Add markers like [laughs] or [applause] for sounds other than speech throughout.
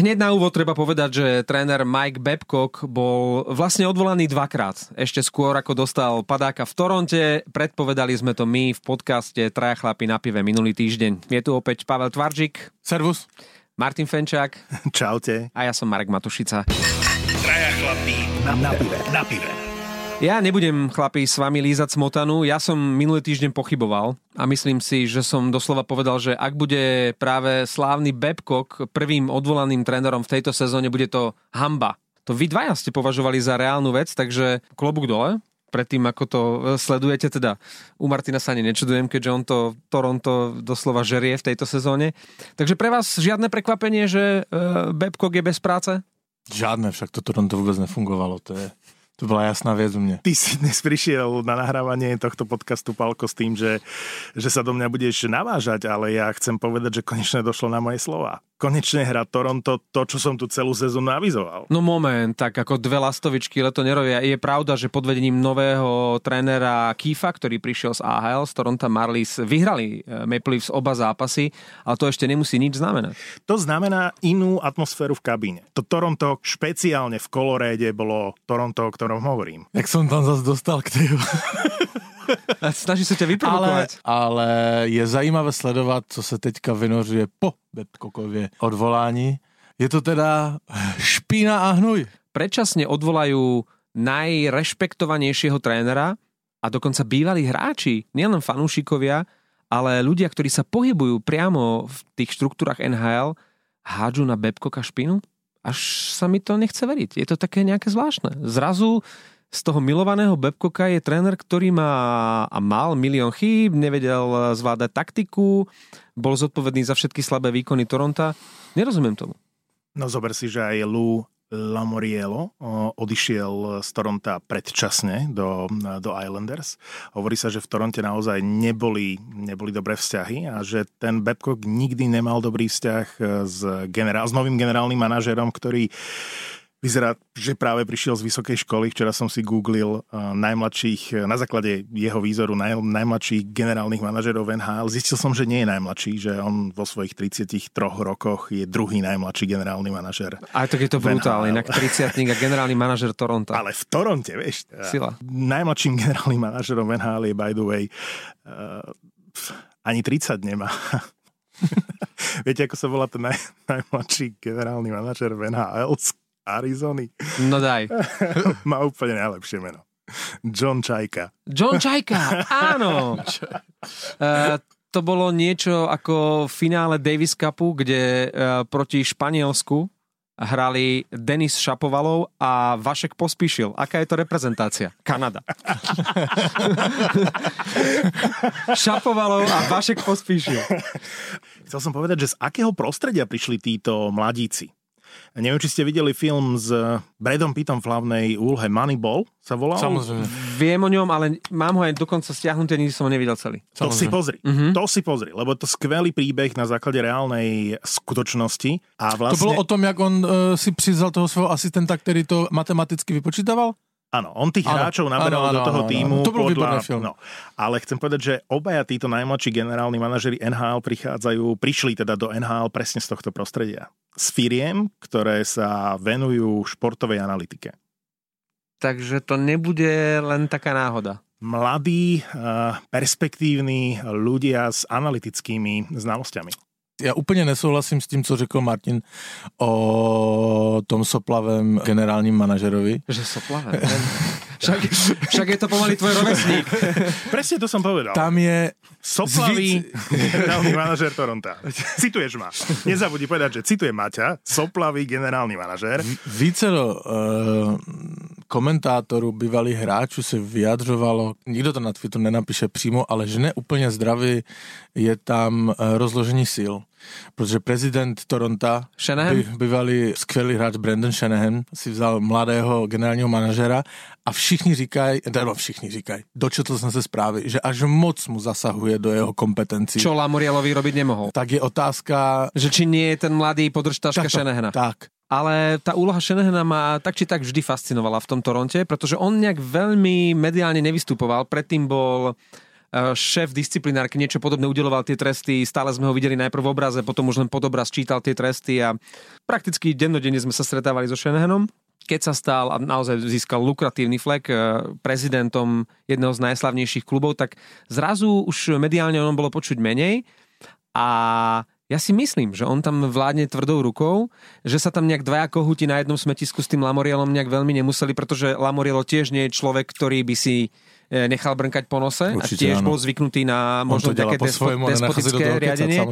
Hneď na úvod treba povedať, že tréner Mike Babcock bol vlastne odvolaný dvakrát. Ešte skôr ako dostal padáka v Toronte, predpovedali sme to my v podcaste Traja chlapi na pive minulý týždeň. Je tu opäť Pavel Tvarčik. Servus. Martin Fenčák. Čaute. A ja som Marek Matušica. Traja chlapi na, na pive. Na pive. Ja nebudem, chlapi, s vami lízať smotanu. Ja som minulý týždeň pochyboval a myslím si, že som doslova povedal, že ak bude práve slávny Babcock prvým odvolaným trénerom v tejto sezóne, bude to hamba. To vy dvaja ste považovali za reálnu vec, takže klobúk dole predtým, ako to sledujete. Teda u Martina sa ani nečudujem, keďže on to Toronto doslova žerie v tejto sezóne. Takže pre vás žiadne prekvapenie, že Babcock je bez práce? Žiadne, však to Toronto vôbec nefungovalo. To je to bola jasná vec u mňa. Ty si dnes prišiel na nahrávanie tohto podcastu, Palko, s tým, že, že sa do mňa budeš navážať, ale ja chcem povedať, že konečne došlo na moje slova konečne hrá Toronto to, čo som tu celú sezónu avizoval. No moment, tak ako dve lastovičky leto nerovia. Je pravda, že pod vedením nového trénera Kifa, ktorý prišiel z AHL, z Toronto Marlies, vyhrali eh, Maple Leafs oba zápasy, ale to ešte nemusí nič znamenať. To znamená inú atmosféru v kabíne. To Toronto špeciálne v koloréde bolo Toronto, o ktorom hovorím. Jak som tam zase dostal k tej... Snaží sa ťa vyprovokovať. Ale, ale je zajímavé sledovat, co se teďka vynořuje po Babcockově odvolání. Je to teda špína a hnuj. Predčasne odvolajú najrešpektovanejšieho trénera a dokonca bývalí hráči, nielen fanúšikovia, ale ľudia, ktorí sa pohybujú priamo v tých štruktúrach NHL, hádžu na Babcocka špinu? Až sa mi to nechce veriť. Je to také nejaké zvláštne. Zrazu z toho milovaného Babcocka je tréner, ktorý má a mal milión chýb, nevedel zvládať taktiku, bol zodpovedný za všetky slabé výkony Toronta. Nerozumiem tomu. No zober si, že aj Lou Lamoriello odišiel z Toronta predčasne do, do Islanders. Hovorí sa, že v Toronte naozaj neboli, neboli dobré vzťahy a že ten Babcock nikdy nemal dobrý vzťah s, generál, s novým generálnym manažerom, ktorý Vyzerá, že práve prišiel z vysokej školy. Včera som si googlil uh, najmladších, uh, na základe jeho výzoru naj, najmladších generálnych manažerov NHL. Zistil som, že nie je najmladší, že on vo svojich 33 rokoch je druhý najmladší generálny manažer. Aj tak je to brutálne, inak 30 a generálny manažer Toronto. Ale v Toronte, vieš. Sila. Najmladším generálnym manažerom NHL je, by the way, uh, ani 30 nemá. [laughs] Viete, ako sa volá ten naj, najmladší generálny manažer v NHL? Arizony. No daj. [laughs] Má úplne najlepšie meno. John Čajka. John Čajka, [laughs] áno. uh, to bolo niečo ako v finále Davis Cupu, kde uh, proti Španielsku hrali Denis Šapovalov a Vašek Pospíšil. Aká je to reprezentácia? Kanada. [laughs] Šapovalov a Vašek Pospíšil. Chcel som povedať, že z akého prostredia prišli títo mladíci? Neviem, či ste videli film s Bradom Pittom v hlavnej úlhe Moneyball, sa volal? Samozrejme. Viem o ňom, ale mám ho aj dokonca stiahnuté, nikdy som ho nevidel celý. To si pozri, mm-hmm. to si pozri, lebo to skvelý príbeh na základe reálnej skutočnosti. A vlastne... To bolo o tom, jak on uh, si přizal toho svojho asistenta, ktorý to matematicky vypočítaval? Áno, on tých ano, hráčov naberal do toho ano, týmu. Ano. To bol podľa, film. No, ale chcem povedať, že obaja títo najmladší generálni manažeri NHL prichádzajú, prišli teda do NHL presne z tohto prostredia. S firiem, ktoré sa venujú športovej analytike. Takže to nebude len taká náhoda. Mladí, perspektívni ľudia s analytickými znalosťami já úplně nesouhlasím s tím, co řekl Martin o tom soplavém generálním manažerovi. Že soplavé? však, však je to pomaly tvoj rovesník. Presne to som povedal. Tam je Soplavý generálny manažer Toronto. Cituješ ma. Nezabudni povedať, že cituje Maťa, soplavý generálny manažer. Vícero uh, komentátorů, bývalých hráčů se vyjadřovalo, nikdo to na Twitteru nenapíše přímo, ale že ne úplně zdravý je tam uh, rozložení sil protože prezident Toronto, by, bývalý skvělý hráč Brandon Shanahan, si vzal mladého generálního manažera a všichni říkají, no všichni říkají, dočetl jsem se zprávy, že až moc mu zasahuje do jeho kompetencí. Čo Lamorielovi robiť nemohol. Tak je otázka... Že či nie je ten mladý podržtaška Shanahana. Tak, ale tá úloha Shanahana ma tak či tak vždy fascinovala v tom Toronte, pretože on nejak veľmi mediálne nevystupoval. Predtým bol šéf disciplinárky niečo podobné udeloval tie tresty, stále sme ho videli najprv v obraze, potom už len pod obraz čítal tie tresty a prakticky dennodenne sme sa stretávali so Shanahanom. Keď sa stal a naozaj získal lukratívny flek prezidentom jedného z najslavnejších klubov, tak zrazu už mediálne o ňom bolo počuť menej a ja si myslím, že on tam vládne tvrdou rukou, že sa tam nejak dvaja kohúti na jednom smetisku s tým Lamorielom nejak veľmi nemuseli, pretože Lamorielo tiež nie je človek, ktorý by si nechal brnkať po nose Určite, a tiež áno. bol zvyknutý na možno také despo, despotické riadenie. Kecať,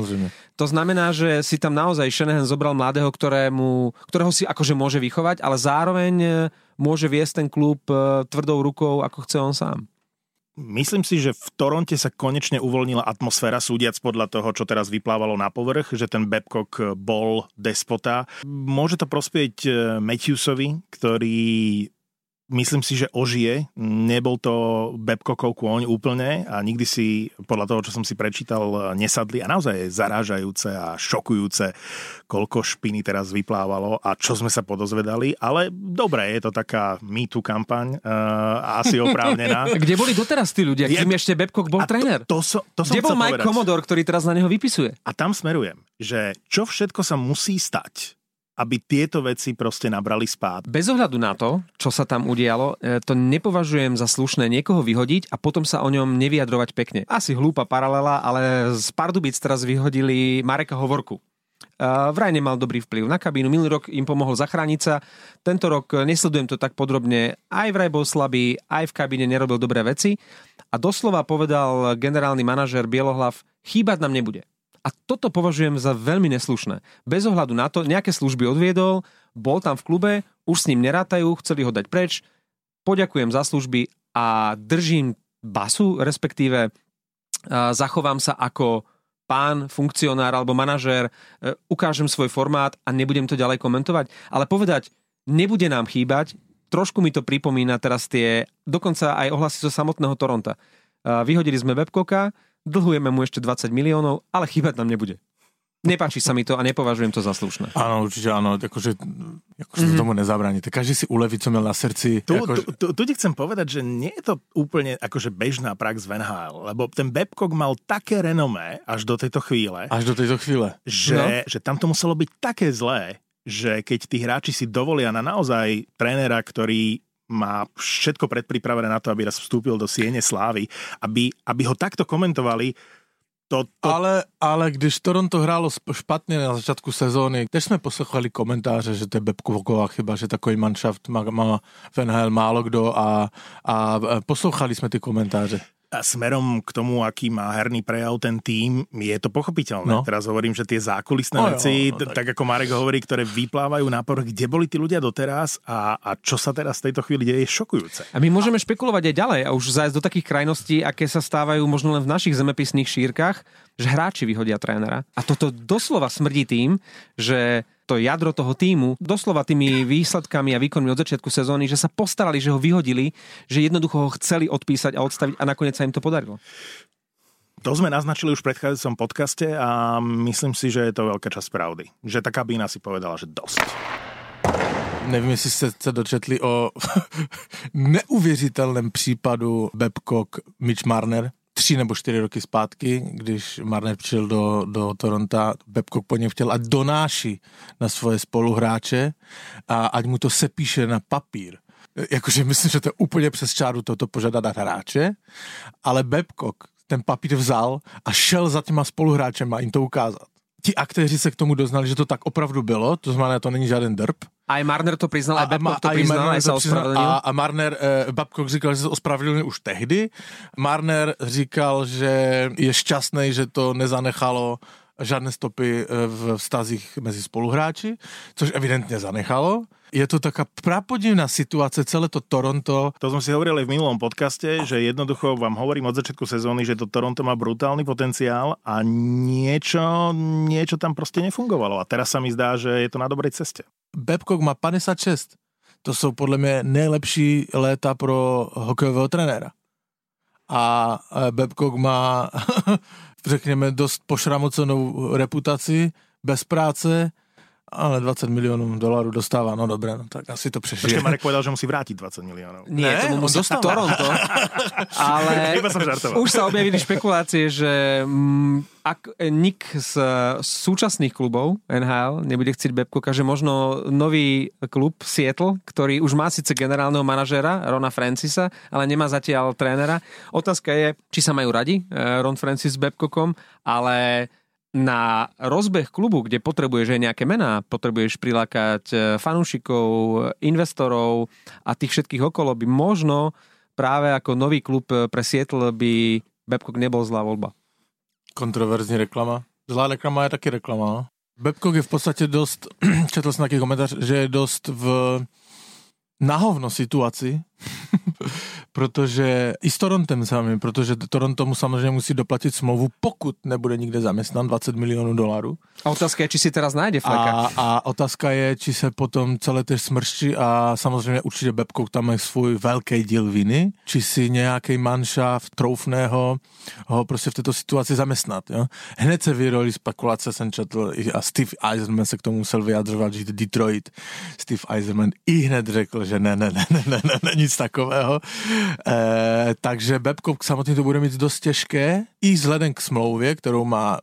to znamená, že si tam naozaj Shanahan zobral mladého, ktorému, ktorého si akože môže vychovať, ale zároveň e, môže viesť ten klub e, tvrdou rukou, ako chce on sám. Myslím si, že v Toronte sa konečne uvoľnila atmosféra, súdiac podľa toho, čo teraz vyplávalo na povrch, že ten Babcock bol despota. Môže to prospieť Matthewsovi, ktorý myslím si, že ožije. Nebol to Babcockov kôň úplne a nikdy si, podľa toho, čo som si prečítal, nesadli a naozaj je zarážajúce a šokujúce, koľko špiny teraz vyplávalo a čo sme sa podozvedali, ale dobre, je to taká MeToo kampaň uh, asi oprávnená. [laughs] Kde boli doteraz tí ľudia, kým ešte Babcock bol tréner? To, to, to Kde bol Mike povedať. Commodore, ktorý teraz na neho vypisuje? A tam smerujem, že čo všetko sa musí stať, aby tieto veci proste nabrali spád. Bez ohľadu na to, čo sa tam udialo, e, to nepovažujem za slušné niekoho vyhodiť a potom sa o ňom nevyjadrovať pekne. Asi hlúpa paralela, ale z Pardubic teraz vyhodili Mareka Hovorku. Uh, vraj nemal dobrý vplyv na kabínu. Minulý rok im pomohol zachrániť sa. Tento rok e, nesledujem to tak podrobne. Aj vraj bol slabý, aj v kabíne nerobil dobré veci. A doslova povedal generálny manažer Bielohlav, chýbať nám nebude. A toto považujem za veľmi neslušné. Bez ohľadu na to, nejaké služby odviedol, bol tam v klube, už s ním nerátajú, chceli ho dať preč, poďakujem za služby a držím basu, respektíve zachovám sa ako pán, funkcionár alebo manažér, e, ukážem svoj formát a nebudem to ďalej komentovať. Ale povedať, nebude nám chýbať, trošku mi to pripomína teraz tie, dokonca aj ohlasy zo samotného Toronta. Vyhodili sme Webkoka, dlhujeme mu ešte 20 miliónov, ale chýbať nám nebude. Nepáči sa mi to a nepovažujem to za slušné. Áno, určite áno, akože, akože mm-hmm. tomu nezabraníte. Každý si uleví, co měl na srdci. Tu, akože... tu, tu, tu ti chcem povedať, že nie je to úplne akože bežná prax v NHL, lebo ten Babcock mal také renomé až do tejto chvíle. Až do tejto chvíle. Že, no. že tam to muselo byť také zlé, že keď tí hráči si dovolia na naozaj trénera, ktorý má všetko predpripravené na to, aby raz vstúpil do siene slávy, aby, aby ho takto komentovali, to, to... Ale, ale když Toronto hrálo špatně na začátku sezóny, teď jsme poslouchali komentáře, že to je Bebková chyba, že takový manšaft má, má v NHL málo kdo a, a poslouchali jsme ty komentáře a smerom k tomu, aký má herný prejav ten tým, je to pochopiteľné. No. Teraz hovorím, že tie zákulisné no, veci, no, no, tak. tak ako Marek hovorí, ktoré vyplávajú na povrch, kde boli tí ľudia doteraz a, a čo sa teraz v tejto chvíli deje, je šokujúce. A my môžeme a... špekulovať aj ďalej a už zájsť do takých krajností, aké sa stávajú možno len v našich zemepisných šírkach, že hráči vyhodia trénera. A toto doslova smrdí tým, že to jadro toho týmu, doslova tými výsledkami a výkonmi od začiatku sezóny, že sa postarali, že ho vyhodili, že jednoducho ho chceli odpísať a odstaviť a nakoniec sa im to podarilo. To sme naznačili už v predchádzajúcom podcaste a myslím si, že je to veľká časť pravdy. Že tá kabína si povedala, že dosť. Nevím, jestli jste se dočetli o [laughs] neuvěřitelném případu Babcock Mitch Marner, tři nebo čtyři roky zpátky, když Marner přišel do, do Toronto, Babcock po něm chtěl, ať donáší na svoje spoluhráče a ať mu to sepíše na papír. Jakože myslím, že to je úplně přes čáru toto požadat na hráče, ale Babcock ten papír vzal a šel za těma spoluhráčem a jim to ukázat ti aktéři se k tomu doznali, že to tak opravdu bylo, to znamená, to není žádný drp. Aj Marner to priznal, aj Babcock to priznal, aj sa ospravedlnil. A, a Marner, eh, Babcock říkal, že se ospravedlnil už tehdy. Marner říkal, že je šťastný, že to nezanechalo žádné stopy eh, v vztazích mezi spoluhráči, což evidentně zanechalo. Je to taká prapodivná situácia, celé to Toronto. To sme si hovorili v minulom podcaste, že jednoducho vám hovorím od začiatku sezóny, že to Toronto má brutálny potenciál a niečo, niečo tam proste nefungovalo. A teraz sa mi zdá, že je to na dobrej ceste. Babcock má 56. To jsou podle mě nejlepší léta pro hokejového trenéra. A Babcock má, [laughs] řekněme, dost pošramocenou reputaci, bez práce, Ale 20 miliónov dolárov dostáva, no dobre, no tak asi to prežije. Počkej, Marek povedal, že musí vrátiť 20 miliónov. Nie, ne, tomu musí dostáva. Toronto. [laughs] ale [laughs] Iba som žartoval. už sa objavili špekulácie, že mm, ak nik z súčasných klubov NHL nebude chcieť Babcocka, že možno nový klub Seattle, ktorý už má síce generálneho manažera Rona Francisa, ale nemá zatiaľ trénera. Otázka je, či sa majú radi eh, Ron Francis s Babcockom, ale na rozbeh klubu, kde potrebuješ aj nejaké mená, potrebuješ prilákať e, fanúšikov, investorov a tých všetkých okolo, by možno práve ako nový klub e, pre Seattle by Babcock nebol zlá voľba. Kontroverzní reklama. Zlá reklama je taky reklama. No? Babcock je v podstate dosť, [clears throat] četl som taký komentář, že je dosť v nahovno situaci, [laughs] protože i s Torontem sami, protože Toronto mu samozřejmě musí doplatit smlouvu, pokud nebude nikde zaměstnan 20 milionů dolarů. A otázka je, či si teraz najde fleka. A, a otázka je, či se potom celé ty smršti a samozřejmě určitě Babcock tam má svůj velký díl viny, či si nějaký manšaft troufného ho prostě v této situaci zaměstnat. Jo? Hned se vyroli spekulace, jsem četl, a Steve Eisenman se k tomu musel vyjadřovat, že Detroit, Steve Eisenman i hned řekl, že ne, ne, ne, ne, ne, ne, ne nic takového. E, takže Babcock samotný to bude mít dost těžké, i vzhledem k smlouvě, kterou má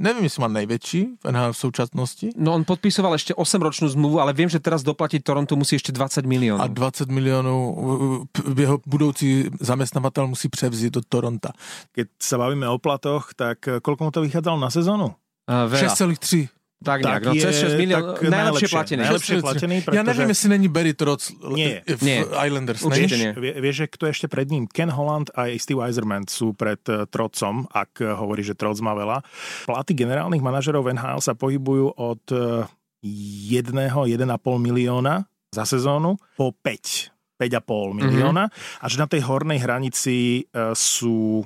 neviem, jestli má nejväčší v NHL v současnosti. No on podpisoval ešte 8-ročnú zmluvu, ale viem, že teraz doplatiť Toronto musí ešte 20 miliónov. A 20 miliónov jeho budoucí zamestnavateľ musí převziť do Toronta. Keď sa bavíme o platoch, tak koľko mu to vychádzalo na sezónu? Uh, 6,3. Tak, tak no, cez 6 milión, najlepšie, najlepšie platený. Najlepšie platený, pretože... Ja neviem, jestli není Barry Trotz nie, v nie. Islanders. Vieš, vie, vieš, že kto je ešte pred ním? Ken Holland a Steve Eiserman sú pred uh, Trotcom, ak uh, hovorí, že Trotz má veľa. Platy generálnych manažerov NHL sa pohybujú od uh, 1-1,5 milióna za sezónu po 5. 5,5 milióna. Mm-hmm. A že na tej hornej hranici uh, sú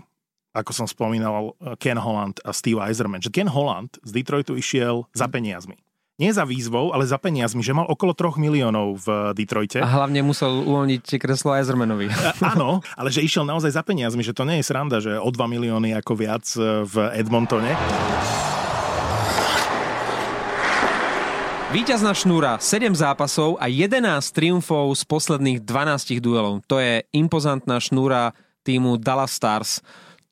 ako som spomínal, Ken Holland a Steve Eiserman. Že Ken Holland z Detroitu išiel za peniazmi. Nie za výzvou, ale za peniazmi, že mal okolo 3 miliónov v Detroite. A hlavne musel uvoľniť kreslo Eisermanovi. [laughs] Áno, ale že išiel naozaj za peniazmi, že to nie je sranda, že o 2 milióny ako viac v Edmontone. Výťazná šnúra 7 zápasov a 11 triumfov z posledných 12 duelov. To je impozantná šnúra týmu Dallas Stars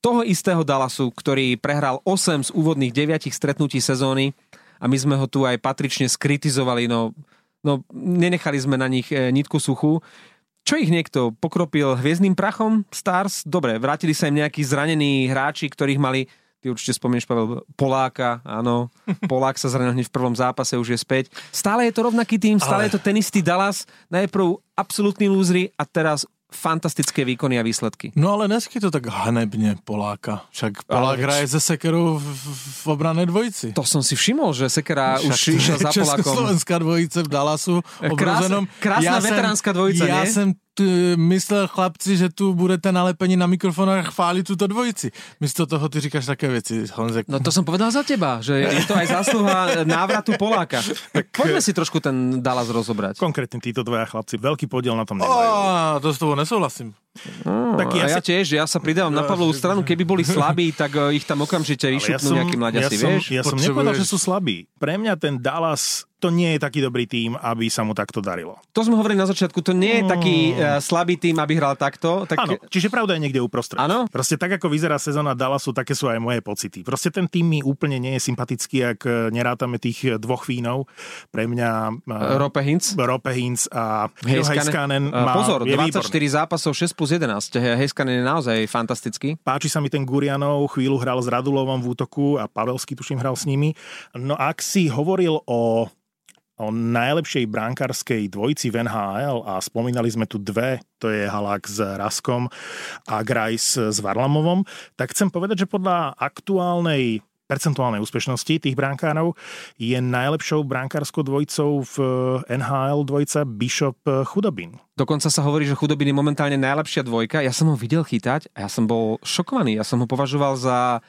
toho istého Dallasu, ktorý prehral 8 z úvodných 9 stretnutí sezóny a my sme ho tu aj patrične skritizovali, no, no nenechali sme na nich e, nitku suchú. Čo ich niekto pokropil hviezdnym prachom? Stars? Dobre, vrátili sa im nejakí zranení hráči, ktorých mali ty určite spomínaš, Pavel, Poláka, áno, [laughs] Polák sa zranil hneď v prvom zápase, už je späť. Stále je to rovnaký tým, stále Ale... je to ten istý Dallas, najprv absolútny lúzry a teraz fantastické výkony a výsledky. No ale dneska je to tak hanebne Poláka. Však Polák ale... hraje ze Sekerou v, v obrané dvojici. To som si všimol, že Sekera Však už išiel za Polákom. Československá dvojice v Dallasu. Krás, krásna ja veteránska dvojica, ja nie? som myslel chlapci, že tu budete nalepení na mikrofon a chváliť túto dvojici. Místo toho ty říkáš také veci, Honzek. No to som povedal za teba, že je to aj zásluha návratu Poláka. Tak poďme si trošku ten Dallas rozobrať. Konkrétne títo dvaja chlapci, veľký podiel na tom nemajú. Oh, to s tobou nesouhlasím. No, tak ja, a ja sa... tiež, ja sa pridávam no, na Pavlovú stranu, keby boli slabí, [laughs] tak eh, ich tam okamžite vyšupnú ja nejakí mladiaci, ja vieš? Ja som nepovedal, že sú slabí. Pre mňa ten Dallas to nie je taký dobrý tým, aby sa mu takto darilo. To sme hovorili na začiatku, to nie je taký uh, slabý tým, aby hral takto. Tak... Áno, čiže pravda je niekde uprostred. Áno? Proste tak, ako vyzerá sezóna Dallasu, také sú aj moje pocity. Proste ten tým mi úplne nie je sympatický, ak eh, nerátame tých dvoch fínov. Pre mňa... Uh, Rope Hintz. Rope Hintz a Heiskanen. Uh, pozor, 24 výborný. zápasov, 6 plus 11. Heiskanen je naozaj fantastický. Páči sa mi ten Gurianov, chvíľu hral s Radulovom v útoku a Pavelsky tuším hral s nimi. No ak si hovoril o o najlepšej brankárskej dvojici v NHL a spomínali sme tu dve, to je Halák s Raskom a Grajs s Varlamovom, tak chcem povedať, že podľa aktuálnej percentuálnej úspešnosti tých brankárov je najlepšou brankárskou dvojicou v NHL dvojica Bishop Chudobin. Dokonca sa hovorí, že Chudobin je momentálne najlepšia dvojka. Ja som ho videl chytať a ja som bol šokovaný. Ja som ho považoval za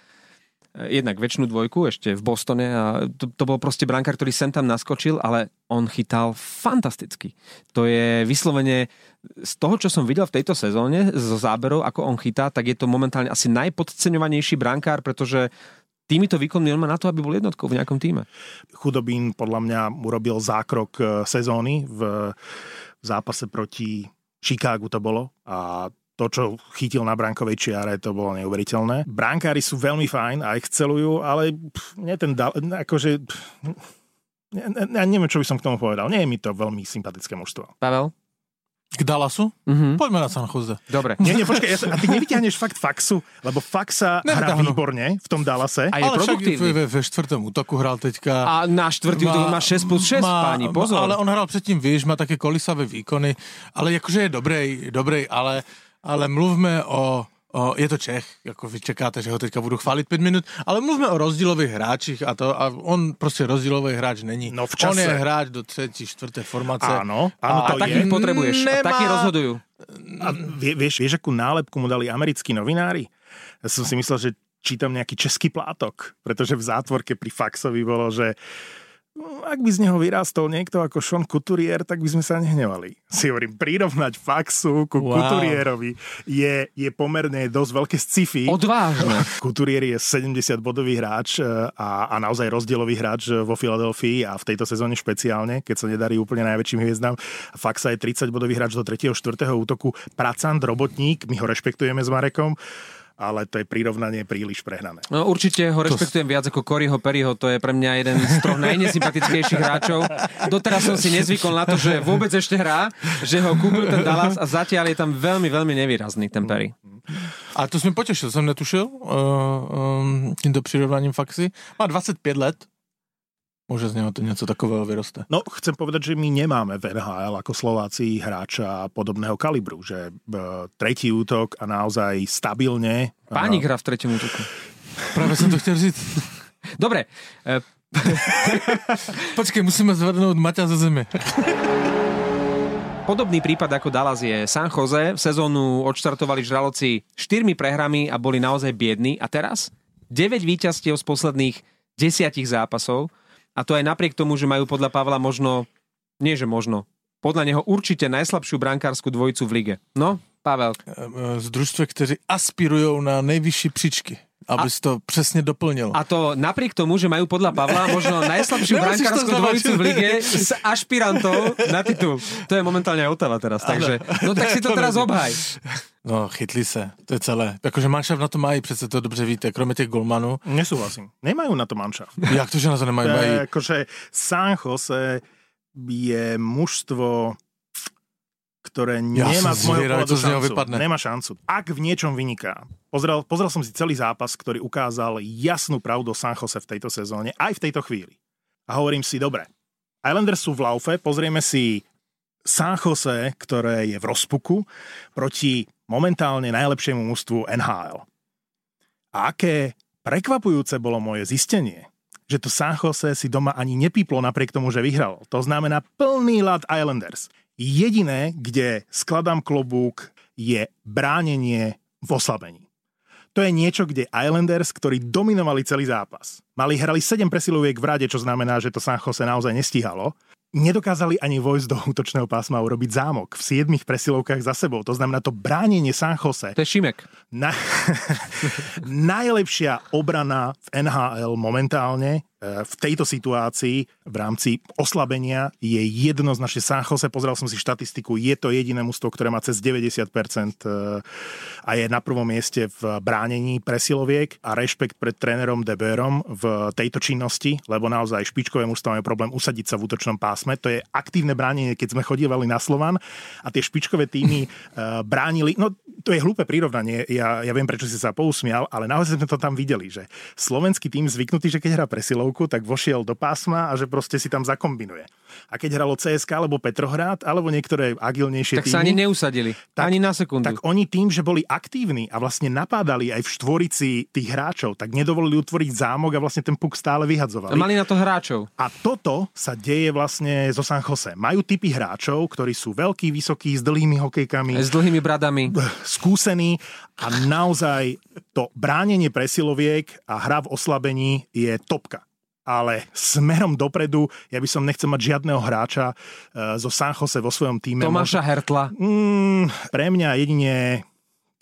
jednak väčšinu dvojku ešte v Bostone a to, to bol proste brankár, ktorý sem tam naskočil, ale on chytal fantasticky. To je vyslovene z toho, čo som videl v tejto sezóne, zo záberov, ako on chytá, tak je to momentálne asi najpodceňovanejší brankár, pretože týmito výkonmi on má na to, aby bol jednotkou v nejakom týme. Chudobín podľa mňa urobil zákrok e, sezóny v zápase proti Chicagu to bolo a to, čo chytil na brankovej čiare, to bolo neuveriteľné. Brankári sú veľmi fajn a excelujú, ale pff, nie ten, akože, ja neviem, čo by som k tomu povedal. Nie je mi to veľmi sympatické mužstvo. Pavel? K Dallasu? Mm-hmm. Poďme na San Jose. Dobre. Nie, nie, počkaj, ja sa, a ty nevyťahneš fakt Faxu, lebo Faxa hrá výborne v tom Dallase. A je ale produktívny. Však ve, ve štvrtom útoku hral teďka. A na štvrtý útok má 6 plus 6, má, páni, pozor. Ale on hral předtím, vieš, má také kolisavé výkony, ale akože je dobrej, dobrej, ale, ale mluvme o O, je to Čech, ako vy čekáte, že ho teďka budu chváliť 5 minút, ale mluvme o rozdílových hráčich a to a on proste rozdílový hráč není. No v čase. On je hráč do 3. 4. formácie. Áno, áno a, to a takých je. potrebuješ. Nemá... A takí rozhodujú. A vie, vieš, vieš, akú nálepku mu dali americkí novinári? Ja som si myslel, že čítam nejaký český plátok, pretože v zátvorke pri Faxovi bolo, že No, ak by z neho vyrástol niekto ako Sean Couturier, tak by sme sa nehnevali. Si hovorím, prirovnať faxu ku wow. Couturierovi je, je pomerne dosť veľké sci-fi. Odvážne. [laughs] Couturier je 70 bodový hráč e, a, a naozaj rozdielový hráč e, vo Filadelfii a v tejto sezóne špeciálne, keď sa nedarí úplne najväčším hviezdám. Faxa je 30 bodový hráč do 3. 4. útoku, pracant, robotník, my ho rešpektujeme s Marekom ale to je prirovnanie príliš prehnané. No určite ho rešpektujem to... viac ako Coryho Perryho, to je pre mňa jeden z troch najnesympatickejších hráčov. Doteraz som si nezvykol na to, že vôbec ešte hrá, že ho kúpil ten Dallas a zatiaľ je tam veľmi, veľmi nevýrazný ten Perry. A to sme potešil, som netušil uh, um, týmto prirovnaním faxy. Má 25 let, Môže z neho to niečo takového vyroste. No, chcem povedať, že my nemáme v NHL ako Slováci hráča podobného kalibru, že b, tretí útok a naozaj stabilne... Pánik hra v treťom útoku. Práve som to chcel říct. Dobre. E... [laughs] Počkej, musíme zvednúť Maťa zo zeme. Podobný prípad ako Dallas je San Jose. V sezónu odštartovali žraloci štyrmi prehrami a boli naozaj biední. A teraz 9 víťazstiev z posledných desiatich zápasov. A to aj napriek tomu, že majú podľa Pavla možno, nie že možno, podľa neho určite najslabšiu brankárskú dvojicu v lige. No, Pavel. Z družstve, ktorí aspirujú na nejvyšší příčky. Aby si to přesne doplnil. A to napriek tomu, že majú podľa Pavla možno najslabšiu [laughs] brankárskú dvojicu v lige [laughs] s ašpirantov na titul. To je momentálne Otava teraz, takže no tak si to [laughs] teraz obhaj. No, chytli se, to je celé. Jakože manšaft na to mají, přece to dobře víte, kromě těch golmanů. Nesúhlasím. Nemajú na to manšaft. [laughs] Jak to, že na to nemajú? Mají... Akože San Jose je mužstvo, ktoré ja nemá z môjho pohľadu šancu. Vypadne. Nemá šancu. Ak v niečom vyniká. Pozrel, pozrel som si celý zápas, ktorý ukázal jasnú pravdu San Jose v tejto sezóne, aj v tejto chvíli. A hovorím si, dobre, Islanders sú v laufe, pozrieme si San Jose, ktoré je v rozpuku, proti momentálne najlepšiemu mužstvu NHL. A aké prekvapujúce bolo moje zistenie, že to San Jose si doma ani nepíplo napriek tomu, že vyhral. To znamená plný lad Islanders. Jediné, kde skladám klobúk, je bránenie v oslabení. To je niečo, kde Islanders, ktorí dominovali celý zápas, mali hrali 7 presiloviek v rade, čo znamená, že to San Jose naozaj nestíhalo, nedokázali ani vojsť do útočného pásma urobiť zámok v siedmých presilovkách za sebou. To znamená to bránenie San Jose. To je Šimek. Na... [laughs] najlepšia obrana v NHL momentálne v tejto situácii v rámci oslabenia je jednoznačne San Jose, pozrel som si štatistiku, je to jediné mužstvo, ktoré má cez 90% e, a je na prvom mieste v bránení presiloviek a rešpekt pred trénerom Deberom v tejto činnosti, lebo naozaj špičkové mužstvo majú problém usadiť sa v útočnom pásme. To je aktívne bránenie, keď sme chodívali na Slovan a tie špičkové týmy e, bránili, no to je hlúpe prirovnanie, ja, ja viem, prečo si sa pousmial, ale naozaj sme to tam videli, že slovenský tým zvyknutý, že keď hrá presilovku, stovku, tak vošiel do pásma a že proste si tam zakombinuje. A keď hralo CSK alebo Petrohrad, alebo niektoré agilnejšie tak týmy... sa ani neusadili. Tak, ani na sekundu. Tak oni tým, že boli aktívni a vlastne napádali aj v štvorici tých hráčov, tak nedovolili utvoriť zámok a vlastne ten puk stále vyhadzovali. A mali na to hráčov. A toto sa deje vlastne zo San Jose. Majú typy hráčov, ktorí sú veľkí, vysokí, s dlhými hokejkami. S dlhými bradami. Skúsení a naozaj to bránenie presiloviek a hra v oslabení je topka ale smerom dopredu ja by som nechcel mať žiadneho hráča uh, zo San Jose vo svojom týme. Tomáša Hertla. Mm, pre mňa jedine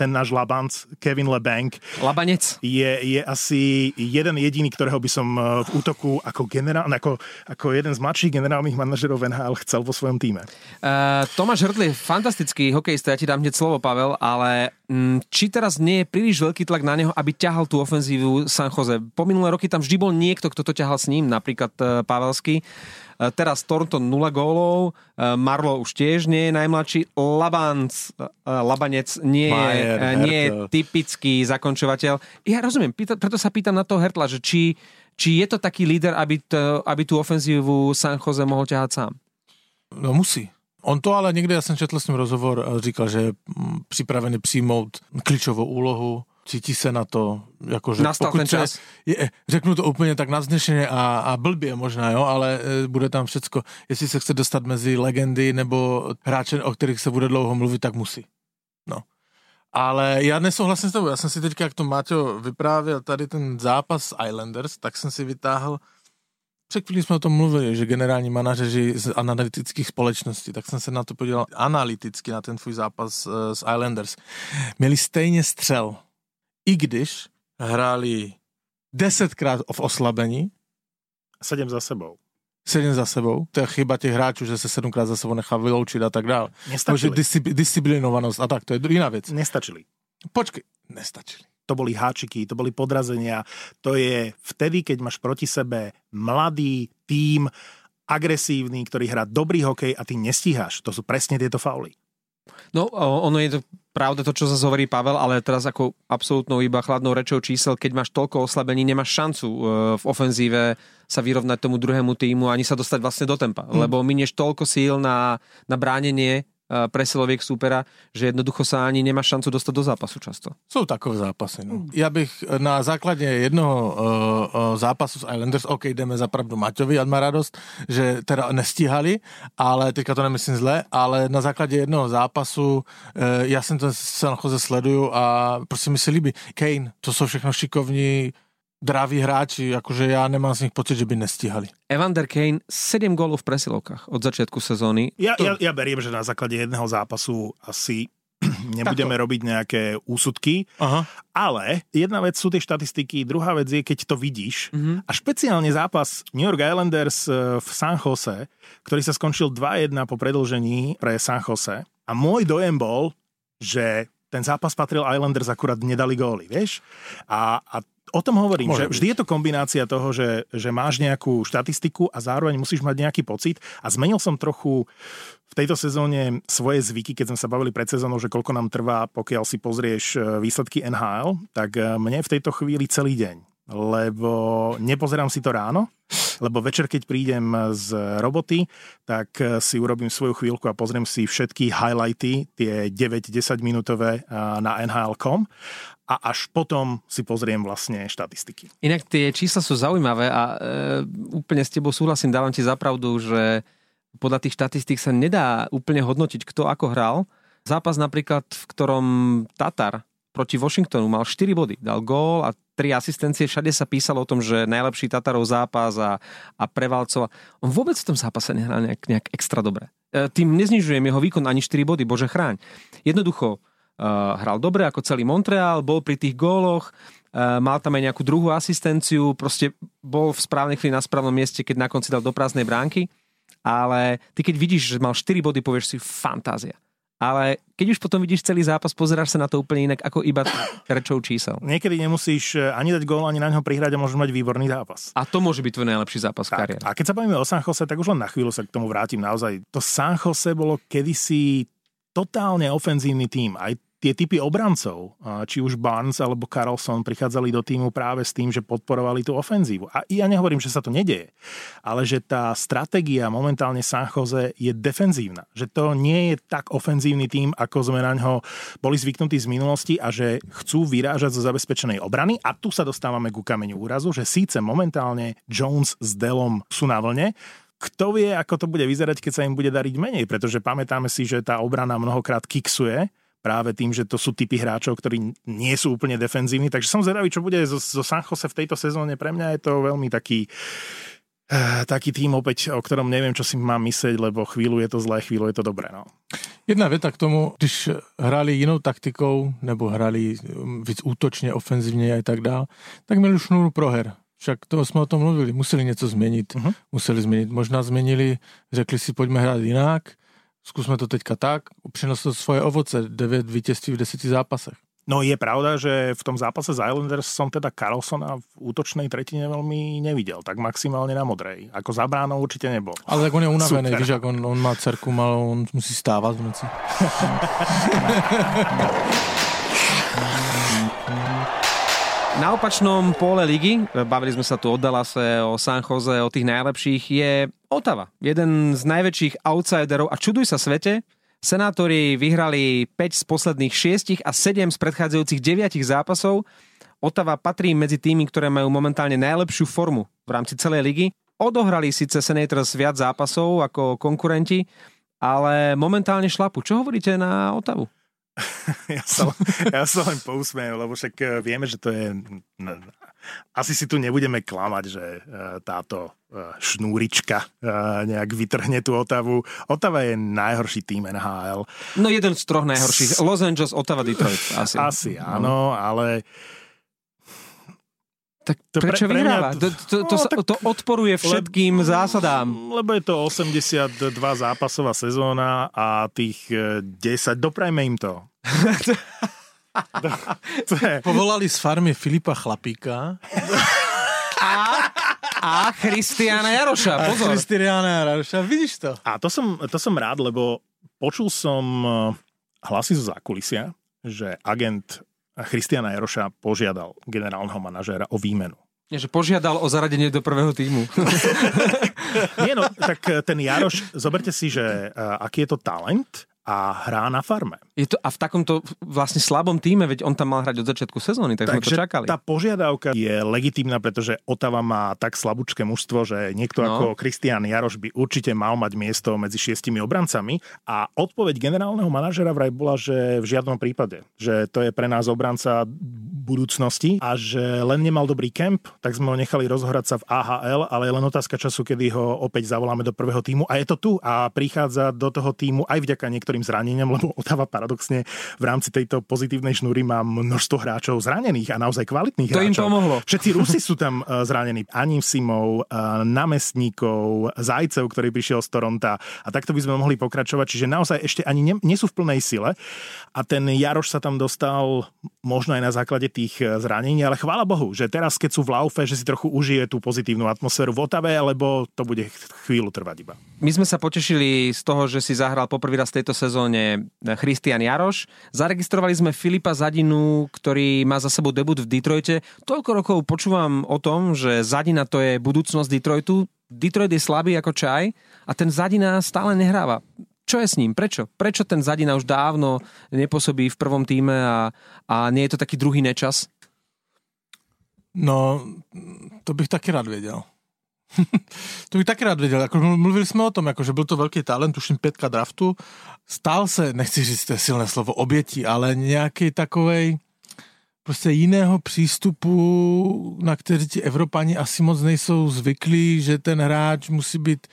ten náš Labanc, Kevin LeBanc. Labanec. Je, je asi jeden jediný, ktorého by som e, v útoku ako, generál, ako, ako jeden z mladších generálnych manažerov NHL chcel vo svojom týme. Uh, Tomáš Hrdli, fantastický hokejista, ja ti dám hneď slovo, Pavel, ale m, či teraz nie je príliš veľký tlak na neho, aby ťahal tú ofenzívu San Jose? Po minulé roky tam vždy bol niekto, kto to ťahal s ním, napríklad uh, Pavelsky. E, teraz Toronto 0 gólov, e, Marlo už tiež nie je najmladší, Labanc, e, Labanec nie, Majer, je, nie je typický zakončovateľ. Ja rozumiem, preto sa pýtam na toho Hertla, že či, či je to taký líder, aby, to, aby tú ofenzívu San Jose mohol ťahať sám. No musí. On to ale někde, já jsem četl s ním rozhovor, říkal, že je připravený přijmout klíčovou úlohu, cítí se na to, jakože Nastal ten čas. Je, řeknu to úplně tak naznešeně a, a blbě možná, jo, ale e, bude tam všecko. Jestli se chce dostat mezi legendy nebo hráče, o kterých se bude dlouho mluvit, tak musí. No. Ale já nesouhlasím s tebou. Já jsem si teďka, jak to Máťo vyprávěl, tady ten zápas Islanders, tak jsem si vytáhl před chvíli jsme o tom mluvili, že generální manažeři z analytických společností, tak jsem se na to podíval analyticky, na ten tvůj zápas uh, s Islanders. Měli stejně střel i když hráli desetkrát v oslabení. Sedm za sebou. Sedem za sebou. To je chyba těch hráčů, že se sedmkrát za sebou nechá vyloučit a tak dále. Nestačili. Discipl- disciplinovanost a tak, to je jiná věc. Nestačili. Počkej, nestačili. To boli háčiky, to boli podrazenia. To je vtedy, keď máš proti sebe mladý tým, agresívny, ktorý hrá dobrý hokej a ty nestíhaš. To sú presne tieto fauly. No, ono je to pravda to, čo sa hovorí Pavel, ale teraz ako absolútnou iba chladnou rečou čísel, keď máš toľko oslabení, nemáš šancu e, v ofenzíve sa vyrovnať tomu druhému týmu ani sa dostať vlastne do tempa, mm. lebo minieš toľko síl na, na bránenie presiloviek súpera, že jednoducho sa ani nemá šancu dostať do zápasu často. Sú takové zápasy. No. Ja bych na základě jednoho uh, uh, zápasu s Islanders, OK, jdeme za pravdu Maťovi, a má radost, že teda nestíhali, ale teďka to nemyslím zle, ale na základě jednoho zápasu uh, já jsem to San sleduju a prostě mi se líbí. Kane, to jsou všechno šikovní draví hráči, akože ja nemám z nich pocit, že by nestíhali. Evander Kane 7 gólov v presilovkách od začiatku sezóny. Ja, to... ja, ja beriem, že na základe jedného zápasu asi [clears throat] nebudeme Tako. robiť nejaké úsudky, Aha. ale jedna vec sú tie štatistiky, druhá vec je, keď to vidíš mm-hmm. a špeciálne zápas New York Islanders e, v San Jose, ktorý sa skončil 2-1 po predlžení pre San Jose a môj dojem bol, že ten zápas patril Islanders, akurát nedali góly, vieš? A, a o tom hovorím, Môže že vždy je to kombinácia toho, že, že máš nejakú štatistiku a zároveň musíš mať nejaký pocit. A zmenil som trochu v tejto sezóne svoje zvyky, keď sme sa bavili pred sezónou, že koľko nám trvá, pokiaľ si pozrieš e, výsledky NHL, tak e, mne v tejto chvíli celý deň. Lebo nepozerám si to ráno, lebo večer, keď prídem z roboty, tak e, si urobím svoju chvíľku a pozriem si všetky highlighty, tie 9-10 minútové na NHL.com a až potom si pozriem vlastne štatistiky. Inak tie čísla sú zaujímavé a e, úplne s tebou súhlasím, dávam ti zapravdu, že podľa tých štatistík sa nedá úplne hodnotiť, kto ako hral. Zápas napríklad, v ktorom Tatar proti Washingtonu mal 4 body, dal gól a 3 asistencie, všade sa písalo o tom, že najlepší Tatarov zápas a, a prevalcova. On vôbec v tom zápase nehral nejak, nejak extra dobre. E, tým neznižujem jeho výkon ani 4 body, bože chráň. Jednoducho, hral dobre ako celý Montreal, bol pri tých góloch, uh, mal tam aj nejakú druhú asistenciu, proste bol v správnej chvíli na správnom mieste, keď na konci dal do prázdnej bránky, ale ty keď vidíš, že mal 4 body, povieš si fantázia. Ale keď už potom vidíš celý zápas, pozeráš sa na to úplne inak ako iba rečou čísel. Niekedy nemusíš eh, ani dať gól, ani na ňo prihrať a môžeš mať výborný zápas. A to môže byť tvoj najlepší zápas tak, v kariére. A keď sa bavíme o San Jose, tak už len na chvíľu sa k tomu vrátim. Naozaj, to San Jose bolo kedysi totálne ofenzívny tým. Aj tie typy obrancov, či už Barnes alebo Carlson, prichádzali do týmu práve s tým, že podporovali tú ofenzívu. A ja nehovorím, že sa to nedeje, ale že tá stratégia momentálne San Jose je defenzívna. Že to nie je tak ofenzívny tým, ako sme na ňo boli zvyknutí z minulosti a že chcú vyrážať zo zabezpečenej obrany. A tu sa dostávame ku kameňu úrazu, že síce momentálne Jones s Delom sú na vlne, kto vie, ako to bude vyzerať, keď sa im bude dariť menej, pretože pamätáme si, že tá obrana mnohokrát kiksuje práve tým, že to sú typy hráčov, ktorí nie sú úplne defenzívni. Takže som zvedavý, čo bude zo, zo San Jose v tejto sezóne. Pre mňa je to veľmi taký eh, taký tým opäť, o ktorom neviem, čo si mám myslieť, lebo chvíľu je to zlé, chvíľu je to dobré. No. Jedna věta k tomu, když hráli jinou taktikou, nebo hráli víc útočně, ofenzivně a tak dál, tak měli šnuru proher. Však to jsme o tom mluvili, museli něco změnit, uh-huh. museli změnit. Možná změnili, řekli si, pojďme hrát jinak, zkusme to teďka tak, přineslo to svoje ovoce, 9 vítězství v 10 zápasech. No je pravda, že v tom zápase z Islanders som teda Carlsona v útočnej tretine veľmi nevidel, tak maximálne na modrej. Ako za bránou určite nebol. Ale tak on je unavený, víš, on, on má cerku malou, on musí stávať v noci. Na opačnom pole ligy, bavili sme sa tu o Dallase, o San Jose, o tých najlepších, je Otava. Jeden z najväčších outsiderov a čuduj sa svete, Senátori vyhrali 5 z posledných 6 a 7 z predchádzajúcich 9 zápasov. Otava patrí medzi tými, ktoré majú momentálne najlepšiu formu v rámci celej ligy. Odohrali síce Senators viac zápasov ako konkurenti, ale momentálne šlapu. Čo hovoríte na Otavu? [laughs] ja, sa, ja sa len pousmejem, lebo však eh, vieme, že to je asi si tu nebudeme klamať, že e, táto e, šnúrička e, nejak vytrhne tú Otavu. Otava je najhorší tým NHL. No jeden z troch najhorších. Los Angeles, Otava, Detroit. Asi, asi áno, ale tak to prečo pre, pre vyhráva? To, to, to, no, tak, to odporuje všetkým le, zásadám. Lebo je to 82 zápasová sezóna a tých 10, doprajme im to. [laughs] to je... Povolali z farmy Filipa Chlapíka. A, a Christiana Jaroša, pozor. A Christiana Jaroša, vidíš to? A to som, to som rád, lebo počul som eh, hlasy zo zákulisia, že agent Christiana Jaroša požiadal generálneho manažéra o výmenu. Nie, že požiadal o zaradenie do prvého týmu. [laughs] Nie, no, tak eh, ten Jaroš, zoberte si, že uh, aký je to talent a hrá na farme. Je to, a v takomto vlastne slabom týme, veď on tam mal hrať od začiatku sezóny, tak Takže sme to čakali. tá požiadavka je legitímna, pretože Otava má tak slabúčké mužstvo, že niekto no. ako Kristián Jaroš by určite mal mať miesto medzi šiestimi obrancami a odpoveď generálneho manažera vraj bola, že v žiadnom prípade, že to je pre nás obranca budúcnosti a že len nemal dobrý kemp, tak sme ho nechali rozhrať sa v AHL, ale je len otázka času, kedy ho opäť zavoláme do prvého týmu a je to tu a prichádza do toho týmu aj vďaka niektorým niektorým zraneniam, lebo Otava paradoxne v rámci tejto pozitívnej šnúry má množstvo hráčov zranených a naozaj kvalitných to hráčov. im pomohlo. Všetci Rusi sú tam e, zranení. Anim Simov, e, namestníkov, Zajcev, ktorý prišiel z Toronta a takto by sme mohli pokračovať. Čiže naozaj ešte ani nie, nie sú v plnej sile a ten Jaroš sa tam dostal možno aj na základe tých e, zranení, ale chvála Bohu, že teraz, keď sú v laufe, že si trochu užije tú pozitívnu atmosféru v Otave, lebo to bude chvíľu trvať iba. My sme sa potešili z toho, že si zahral poprvý raz tejto sezóne Christian Jaroš. Zaregistrovali sme Filipa Zadinu, ktorý má za sebou debut v Detroite. Toľko rokov počúvam o tom, že Zadina to je budúcnosť Detroitu. Detroit je slabý ako čaj a ten Zadina stále nehráva. Čo je s ním? Prečo? Prečo ten Zadina už dávno nepôsobí v prvom týme a, a nie je to taký druhý nečas? No, to bych taky rád věděl. [laughs] to bych taky rád věděl. Jako mluvili jsme o tom, jako, že byl to velký talent, tuším pětka draftu. Stál se, nechci říct silné slovo, obětí, ale nějaký takovej prostě jiného přístupu, na který ti Evropani asi moc nejsou zvyklí, že ten hráč musí být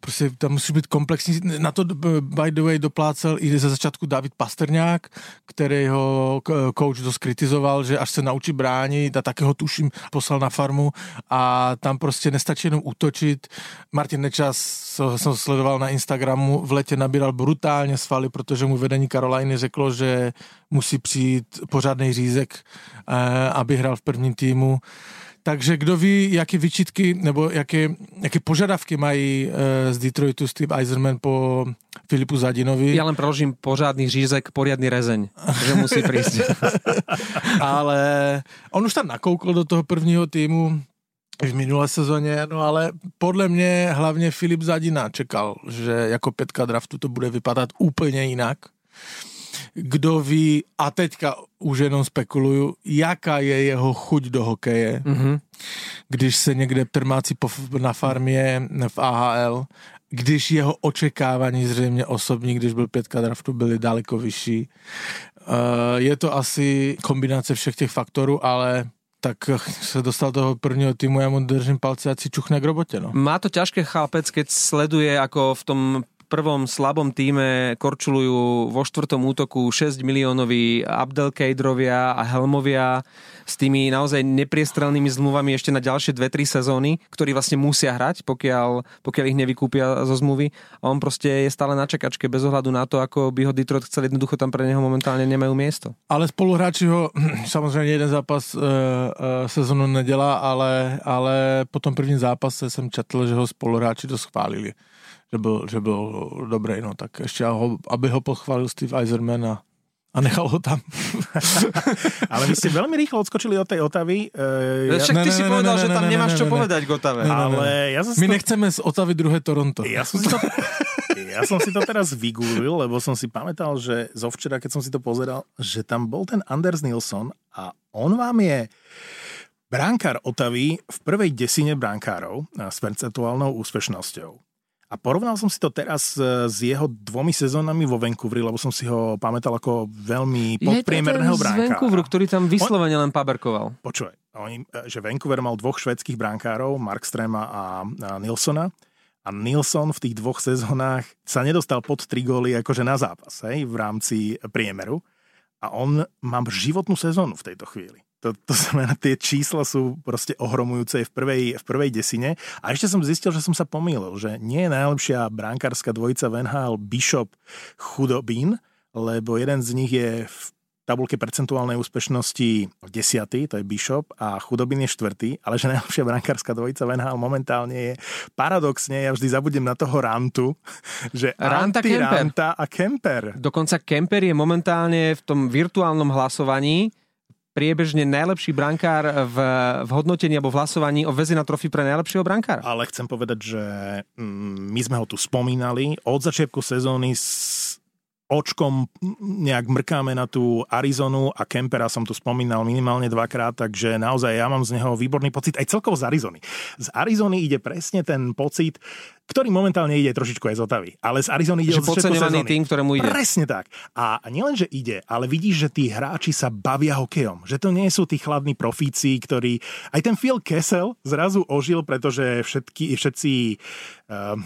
prostě tam musí být komplexní. Na to by the way doplácel i ze začátku David Pastrňák, který ho coach dost kritizoval, že až se naučí bránit a také ho tuším poslal na farmu a tam prostě nestačí jenom útočit. Martin Nečas jsem sledoval na Instagramu, v letě nabíral brutálně svaly, protože mu vedení Karolajny řeklo, že musí přijít pořádný řízek, eh, aby hrál v prvním týmu. Takže kdo ví, jaké vyčitky nebo jaké, jaké požadavky mají e, z Detroitu Steve Eiserman po Filipu Zadinovi. Ja len preložím pořádny řízek, poriadny rezeň, že musí prísť. [laughs] ale on už tam nakoukl do toho prvního týmu v minulé sezóně, no ale podle mě hlavně Filip Zadina čekal, že jako pětka draftu to bude vypadat úplně jinak kdo ví, a teďka už jenom spekuluju, jaká je jeho chuť do hokeje, mm-hmm. když se někde trmácí na farmě v AHL, když jeho očekávání zřejmě osobní, když byl pětka draftu, byly daleko vyšší. Uh, je to asi kombinace všech těch faktorů, ale tak sa dostal do toho prvního týmu, ja mu držím palce a si čuchne k robote. No. Má to ťažké chápec, keď sleduje, ako v tom prvom slabom týme korčulujú vo štvrtom útoku 6 miliónoví Abdelkaderovia a Helmovia s tými naozaj nepriestrelnými zmluvami ešte na ďalšie 2-3 sezóny, ktorí vlastne musia hrať, pokiaľ, pokiaľ ich nevykúpia zo zmluvy. A on proste je stále na čakačke bez ohľadu na to, ako by ho Detroit chcel jednoducho tam pre neho momentálne nemajú miesto. Ale spoluhráči ho, [clears throat] samozřejmě jeden zápas e, e, sezonu ale, ale po tom prvním zápase jsem četl, že ho spoluhráči to schválili. Že byl, že byl dobrý, no tak ještě ho, aby ho pochválil Steve Eiserman a a nechal ho tam. [laughs] ale vy ste veľmi rýchlo odskočili od tej Otavy. Uh, ja... Však ty ne, si ne, povedal, ne, že tam ne, nemáš ne, čo ne, povedať k Otave. Ne, ne, ale ja som My to... nechceme z Otavy druhé Toronto. Ja som si to... ja som si to teraz vygúlil, lebo som si pamätal, že zo včera, keď som si to pozeral, že tam bol ten Anders Nilsson a on vám je bránkár Otavy v prvej desine bránkárov s percentuálnou úspešnosťou. A porovnal som si to teraz e, s jeho dvomi sezónami vo Vancouveri, lebo som si ho pamätal ako veľmi podpriemerného bránkára. z Vancouveru, ktorý tam vyslovene len paberkoval. Oni, e, že Vancouver mal dvoch švedských brankárov, Markstrema a, a Nilsona. A Nilsson v tých dvoch sezónach sa nedostal pod tri góly akože na zápas hej, v rámci priemeru. A on má životnú sezónu v tejto chvíli. To, to znamená, tie čísla sú proste ohromujúce v prvej, v prvej desine. A ešte som zistil, že som sa pomýlil, že nie je najlepšia brankárska dvojica Venhal Bishop Chudobín, lebo jeden z nich je v tabulke percentuálnej úspešnosti 10. to je Bishop a Chudobin je štvrtý, ale že najlepšia brankárska dvojica Venhal momentálne je paradoxne, ja vždy zabudnem na toho Rantu, že Ranta, Ranta a Kemper. Dokonca Kemper je momentálne v tom virtuálnom hlasovaní priebežne najlepší brankár v, v hodnotení alebo v hlasovaní o väzina trofy pre najlepšieho brankára. Ale chcem povedať, že mm, my sme ho tu spomínali. Od začiatku sezóny s očkom nejak mrkáme na tú Arizonu a Kempera som tu spomínal minimálne dvakrát, takže naozaj ja mám z neho výborný pocit, aj celkovo z Arizony. Z Arizony ide presne ten pocit, ktorý momentálne ide trošičku aj z Otavy, ale z Arizony ide že od podceňovaný tým, ktorému ide. Presne tak. A nielen, že ide, ale vidíš, že tí hráči sa bavia hokejom. Že to nie sú tí chladní profíci, ktorí... Aj ten Phil Kessel zrazu ožil, pretože všetky, všetci... Uh,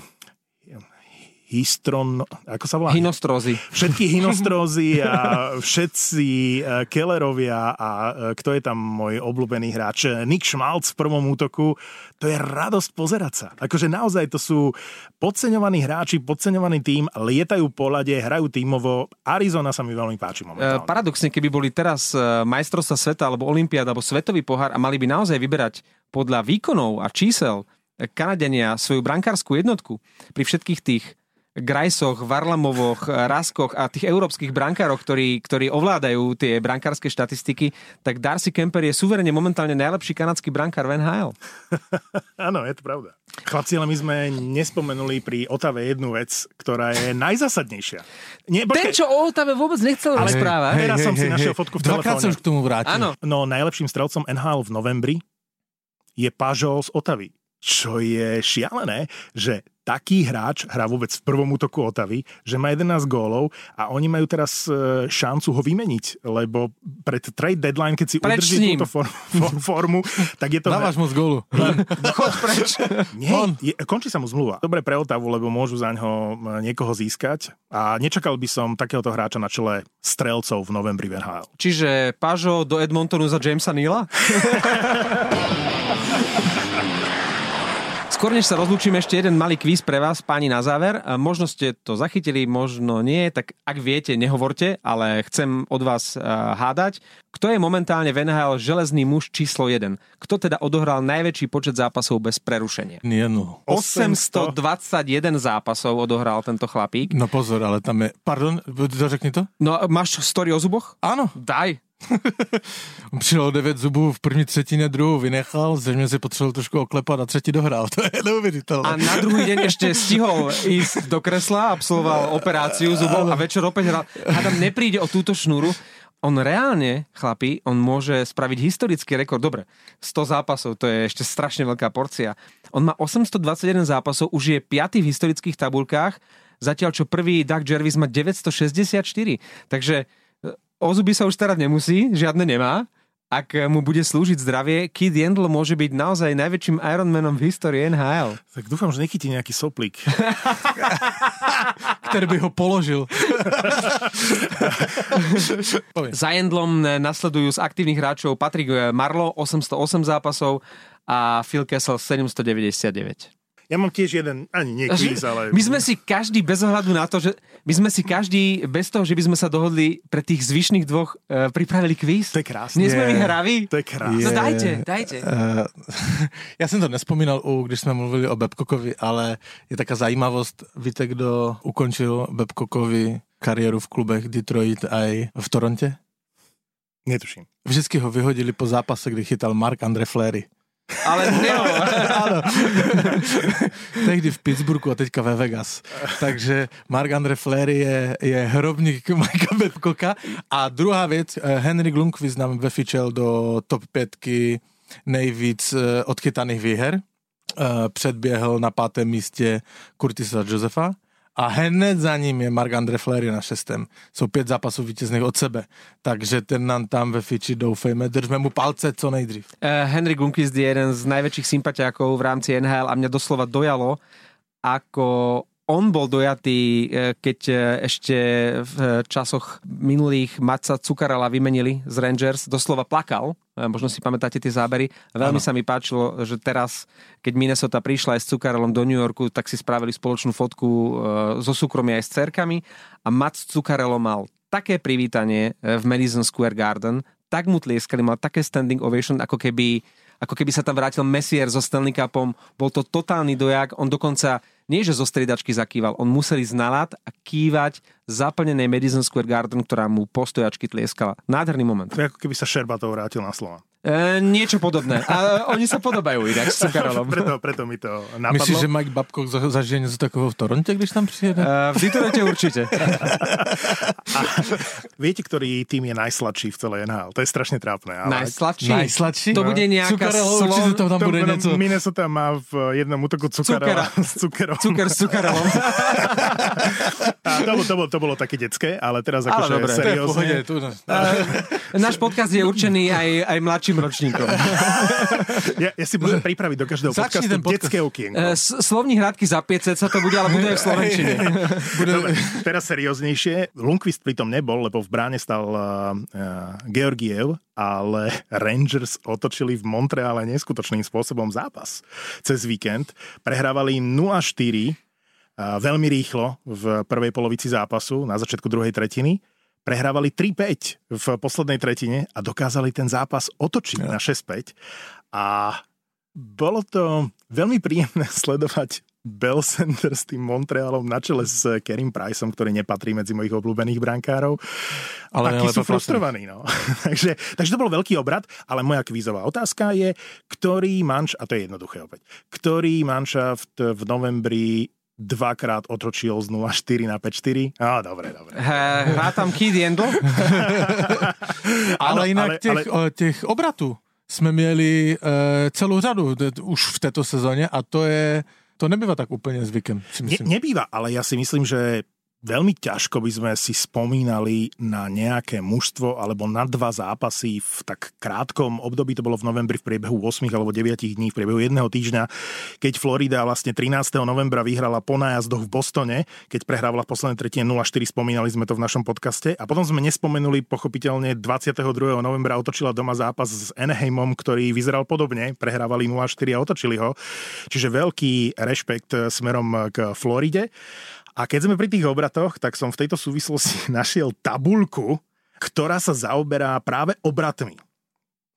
histron, ako sa volá? Hinostrózy. Všetky [laughs] hinostrózy a všetci uh, Kellerovia a uh, kto je tam môj obľúbený hráč? Nick Schmalz v prvom útoku. To je radosť pozerať sa. Akože naozaj to sú podceňovaní hráči, podceňovaný tým, lietajú po lade, hrajú tímovo. Arizona sa mi veľmi páči momentálne. Uh, paradoxne, keby boli teraz majstrovstva sveta alebo olimpiáda alebo svetový pohár a mali by naozaj vyberať podľa výkonov a čísel Kanadenia svoju brankárskú jednotku pri všetkých tých Grajsoch, Varlamovoch, [laughs] Raskoch a tých európskych brankároch, ktorí, ktorí ovládajú tie brankárske štatistiky, tak Darcy Kemper je suverene momentálne najlepší kanadský brankár v NHL. [laughs] Áno, je to pravda. Chlapci, ale my sme nespomenuli pri Otave jednu vec, ktorá je najzásadnejšia. Nie, Ten, čo o Otave vôbec nechcel ale rozprávať. Teraz som si našiel fotku v telefóne. som k tomu vrátil. Áno. No, najlepším strelcom NHL v novembri je Pažol z Otavy čo je šialené, že taký hráč hrá vôbec v prvom útoku Otavy, že má 11 gólov a oni majú teraz e, šancu ho vymeniť, lebo pred trade deadline, keď si preč udrží túto formu, [laughs] formu, tak je to... Dávaš mu z gólu. [laughs] Chod preč. Nie, je, končí sa mu zmluva. Dobre pre Otavu, lebo môžu za ňo e, niekoho získať a nečakal by som takéhoto hráča na čele strelcov v novembri v NHL. Čiže Pažo do Edmontonu za Jamesa Neela? [laughs] Skôr než sa rozlúčime, ešte jeden malý kvíz pre vás, páni, na záver. Možno ste to zachytili, možno nie, tak ak viete, nehovorte, ale chcem od vás hádať. Kto je momentálne v NHL železný muž číslo 1? Kto teda odohral najväčší počet zápasov bez prerušenia? Nie, no. 821 zápasov odohral tento chlapík. No pozor, ale tam je... Pardon, řekni to? No, máš story o zuboch? Áno. Daj. [laughs] On přidal 9 zubů v první třetině, druhou vynechal, zřejmě si potřeboval trošku oklepat a třetí dohrál. [laughs] To je neuvěřitelné. A na druhý deň ešte stihol ísť do kresla, absolvoval operáciu zubov a večer opäť hral. Hádam, nepríde o túto šnúru. On reálne, chlapi, on môže spraviť historický rekord. Dobre, 100 zápasov, to je ešte strašne veľká porcia. On má 821 zápasov, už je 5. v historických tabulkách, zatiaľ čo prvý Doug Jervis má 964. Takže o zuby sa už starať nemusí, žiadne nemá ak mu bude slúžiť zdravie, Kid Yandel môže byť naozaj najväčším Ironmanom v histórii NHL. Tak dúfam, že nechytí nejaký soplík. [laughs] Ktorý by ho položil. [laughs] Za Yandlom nasledujú z aktívnych hráčov Patrick Marlo, 808 zápasov a Phil Kessel 799. Ja mám tiež jeden, ani nie kvíz, ale... My sme si každý bez ohľadu na to, že my sme si každý bez toho, že by sme sa dohodli pre tých zvyšných dvoch uh, pripravili kvíz. To je krásne. Nie sme vyhraví. To je krásne. No dajte, dajte. Uh, já jsem to nespomínal, u, když jsme mluvili o Babcockovi, ale je taká zajímavost. Víte, kdo ukončil Babcockovi kariéru v klubech Detroit aj v Toronte? Netuším. Vždycky ho vyhodili po zápase, kdy chytal Mark Andre Flery. Ale [laughs] Neo. Áno. [laughs] Tehdy v Pittsburghu a teďka ve Vegas. Takže Mark-André Flery je, je hrobník Mikea Babcocka. A druhá vec, eh, Henry Lundqvist nám vefičel do top 5 nejvíc eh, odchytaných výher. Eh, předběhl na pátém místě Curtisa Josefa a hned za ním je Mark Andre Flery na šestém. Jsou pět zápasů vítězných od sebe, takže ten nám tam ve Fiči doufejme, držme mu palce co nejdřív. Uh, Henry Gunquist je jeden z najväčších sympatiákov v rámci NHL a mňa doslova dojalo, ako on bol dojatý, eh, keď eh, ešte v časoch minulých Matca Cukarela vymenili z Rangers, doslova plakal, možno si pamätáte tie zábery. Veľmi ano. sa mi páčilo, že teraz, keď Minnesota prišla aj s Cukarelom do New Yorku, tak si spravili spoločnú fotku zo súkromia aj s cerkami a Matt Cukarelo mal také privítanie v Madison Square Garden, tak mu tlieskali, mal také standing ovation, ako keby ako keby sa tam vrátil Messier so Stanley Cupom. Bol to totálny dojak. On dokonca nie že zo striedačky zakýval, on musel ísť na lad a kývať zaplnenej Madison Square Garden, ktorá mu postojačky tlieskala. Nádherný moment. To je ako keby sa Šerbatov vrátil na slova. E, niečo podobné. A oni sa podobajú inak s Karolom. [laughs] preto, preto mi to napadlo. Myslíš, že Mike Babcock zažije něco takového v Toronte, když tam přijede? E, v Detroite určite. [laughs] A viete, ktorý tým je najsladší v celej NHL? To je strašne trápne. Ale... Najsladší? Najsladší? To bude nejaká Cukarelo, slov... určite to tam bude to, niečo. Minnesota má v jednom útoku Cukarela [laughs] s Cukerom. Cuker s Cukarelom. A to, bolo, to, bolo, to bolo také detské, ale teraz akože seriózne. Tu, no. Náš podcast je určený aj, aj mladším ročníkom. [laughs] ja, ja si môžem pripraviť do každého Začni podcastu podcast. detské okienko. Uh, slovní hradky za 500 sa to bude, ale bude aj v Slovenčine. [laughs] bude... Dobre, teraz serióznejšie. Lundqvist pritom nebol, lebo v bráne stal uh, uh, Georgiev, ale Rangers otočili v Montreale neskutočným spôsobom zápas cez víkend. Prehrávali 0-4 veľmi rýchlo v prvej polovici zápasu, na začiatku druhej tretiny prehrávali 3-5 v poslednej tretine a dokázali ten zápas otočiť ja. na 6-5 a bolo to veľmi príjemné [laughs] sledovať Bell Center s tým Montrealom na čele s Kerim Priceom, ktorý nepatrí medzi mojich obľúbených brankárov. Ale Akí sú frustrovaní. No. [laughs] takže, takže to bol veľký obrad, ale moja kvízová otázka je, ktorý manš, a to je jednoduché opäť, ktorý manšaft v novembri dvakrát otočil z 0,4 na 5,4. Á, dobre, dobre. Hrá tam Kid Jendl? [laughs] ale inak ale, těch, ale... těch obratů jsme měli uh, celou řadu už v této sezóně a to je to nebýva tak úplne zvykem. Si myslím. Ne, nebýva, ale ja si myslím, že veľmi ťažko by sme si spomínali na nejaké mužstvo alebo na dva zápasy v tak krátkom období, to bolo v novembri v priebehu 8 alebo 9 dní, v priebehu jedného týždňa, keď Florida vlastne 13. novembra vyhrala po nájazdoch v Bostone, keď prehrávala v poslednej tretine 0-4, spomínali sme to v našom podcaste a potom sme nespomenuli pochopiteľne 22. novembra otočila doma zápas s Anaheimom, ktorý vyzeral podobne, prehrávali 0-4 a otočili ho. Čiže veľký rešpekt smerom k Floride. A keď sme pri tých obratoch, tak som v tejto súvislosti [laughs] našiel tabulku, ktorá sa zaoberá práve obratmi.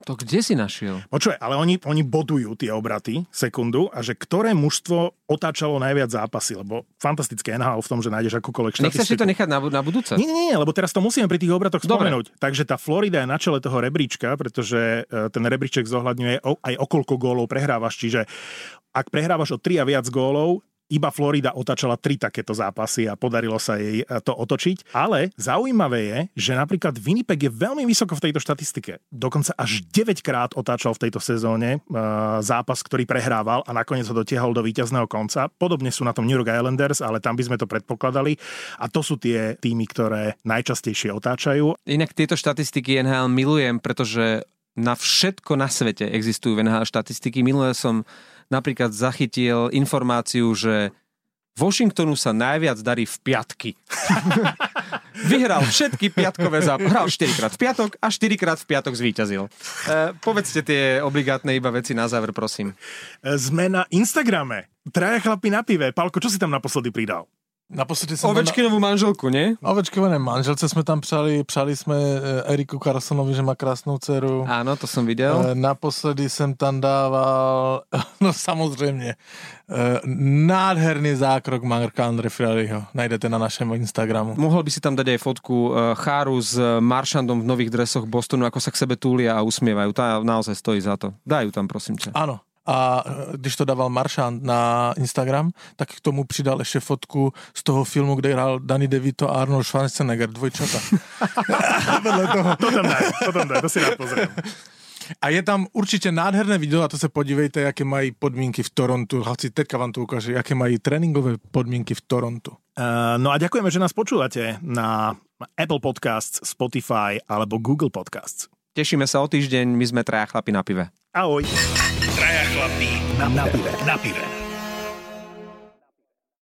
To kde si našiel? Počuj, ale oni, oni bodujú tie obraty sekundu a že ktoré mužstvo otáčalo najviac zápasy, lebo fantastické NHL v tom, že nájdeš akúkoľvek štatistiku. Nechceš si to nechať na, na budúce? Nie, nie, nie, lebo teraz to musíme pri tých obratoch Dobre. spomenúť. Takže tá Florida je na čele toho rebríčka, pretože e, ten rebríček zohľadňuje aj o koľko gólov prehrávaš. Čiže ak prehrávaš o 3 a viac gólov, iba Florida otačala tri takéto zápasy a podarilo sa jej eh, to otočiť. Ale zaujímavé je, že napríklad Winnipeg je veľmi vysoko v tejto štatistike. Dokonca až 9 krát otáčal v tejto sezóne uh, zápas, ktorý prehrával a nakoniec ho dotiahol do víťazného konca. Podobne sú na tom New York Islanders, ale tam by sme to predpokladali. A to sú tie týmy, ktoré najčastejšie otáčajú. Inak tieto štatistiky NHL milujem, pretože Na všetko na svete existujú v NHL štatistiky. Minulé som napríklad zachytil informáciu, že Washingtonu sa najviac darí v piatky. [laughs] Vyhral všetky piatkové zápasy. Hral 4 krát v piatok a 4 krát v piatok zvíťazil. E, povedzte tie obligátne iba veci na záver, prosím. Sme na Instagrame. Traja chlapi na pive. Pálko, čo si tam naposledy pridal? Naposledy jsem Ovečkinovou na... manželku, ne? Ovečkinové manželce jsme tam přali, přali jsme eh, Eriku Carsonovi, že má krásnou dceru. Áno, to jsem viděl. Eh, naposledy jsem tam dával, [laughs] no samozřejmě, eh, nádherný zákrok Marka Andre Friariho. Najdete na našem Instagramu. Mohl by si tam dať aj fotku Cháru s Maršandom v nových dresoch Bostonu, ako sa k sebe túlia a usmievajú. Tá naozaj stojí za to. Dajú tam, prosím ťa. Áno, a když to dával Maršant na Instagram, tak k tomu přidal ještě fotku z toho filmu, kde hrál Danny DeVito a Arnold Schwarzenegger, dvojčata. [laughs] toho. To tam daj, to tam daj, to si rád pozriem. A je tam určitě nádherné video a to se podívejte, jaké mají podmínky v Torontu. Hoci teďka vám to ukáže, jaké mají tréninkové podmínky v Torontu. Uh, no a ďakujeme, že nás počúvate na Apple Podcasts, Spotify alebo Google Podcasts. Tešíme sa o týždeň, my sme traja chlapi na pive. Ahoj. Traja chlapí na,